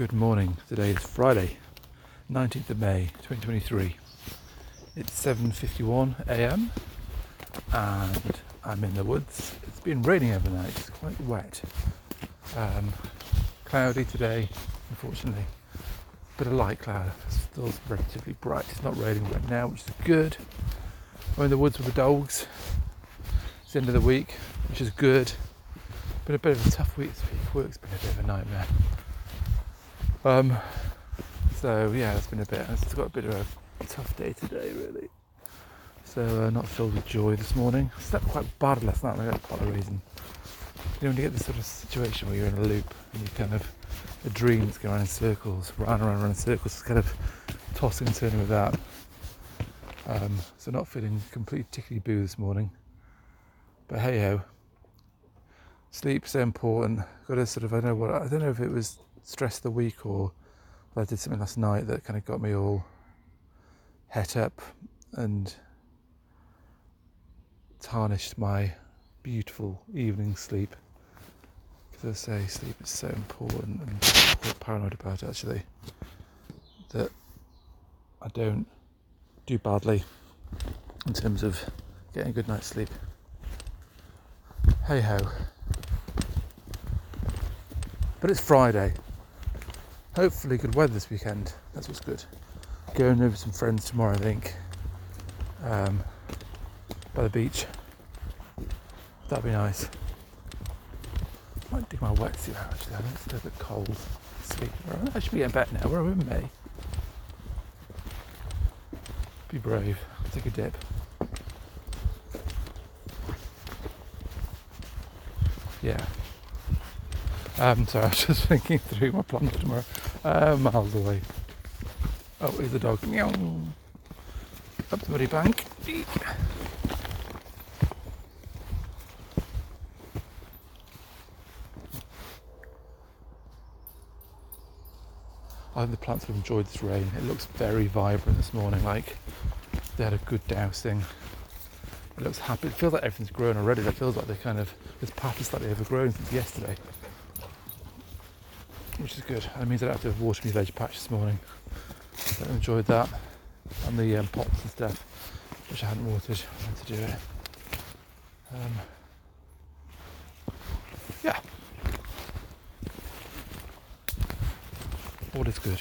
Good morning. Today is Friday, 19th of May, 2023. It's 7:51 a.m. and I'm in the woods. It's been raining overnight. It's quite wet. Um, cloudy today, unfortunately. Bit of light cloud. It's Still relatively bright. It's not raining right now, which is good. I'm in the woods with the dogs. It's the end of the week, which is good. Been a bit of a tough week week. Work's been a bit of a nightmare. Um, so yeah, it's been a bit. It's got a bit of a tough day today, really. So uh, not filled with joy this morning. Slept quite bad last night. I got part of the reason. You know, when you get this sort of situation where you're in a loop and you kind of the dreams go around in circles, round and round in circles, it's kind of tossing and turning with that. Um, so not feeling completely tickly boo this morning. But hey ho, sleep's so important. Got to sort of I don't know what I don't know if it was stress of the week or I did something last night that kind of got me all het up and tarnished my beautiful evening sleep. Because I say sleep is so important and I'm quite paranoid about it actually. That I don't do badly in terms of getting a good night's sleep. Hey ho. But it's Friday. Hopefully, good weather this weekend. That's what's good. Going over some friends tomorrow, I think. Um, by the beach. That'd be nice. Might dig my wetsuit out actually. I think it's a little bit cold. Sleep. I should be getting better now. We're in May. Be brave. Take a dip. Yeah. Um, sorry, I was just thinking through my plans tomorrow. Uh, miles away. Oh, here's the dog. Meow. Up the muddy bank. I think the plants have enjoyed this rain. It looks very vibrant this morning, like they had a good dousing. It looks happy. It feels like everything's grown already. It feels like they kind of this path is slightly overgrown since yesterday which is good. That means I don't have to water my veg patch this morning. I enjoyed that. And the um, pots and stuff, which I hadn't watered. I had to do it. Um, yeah. All is good.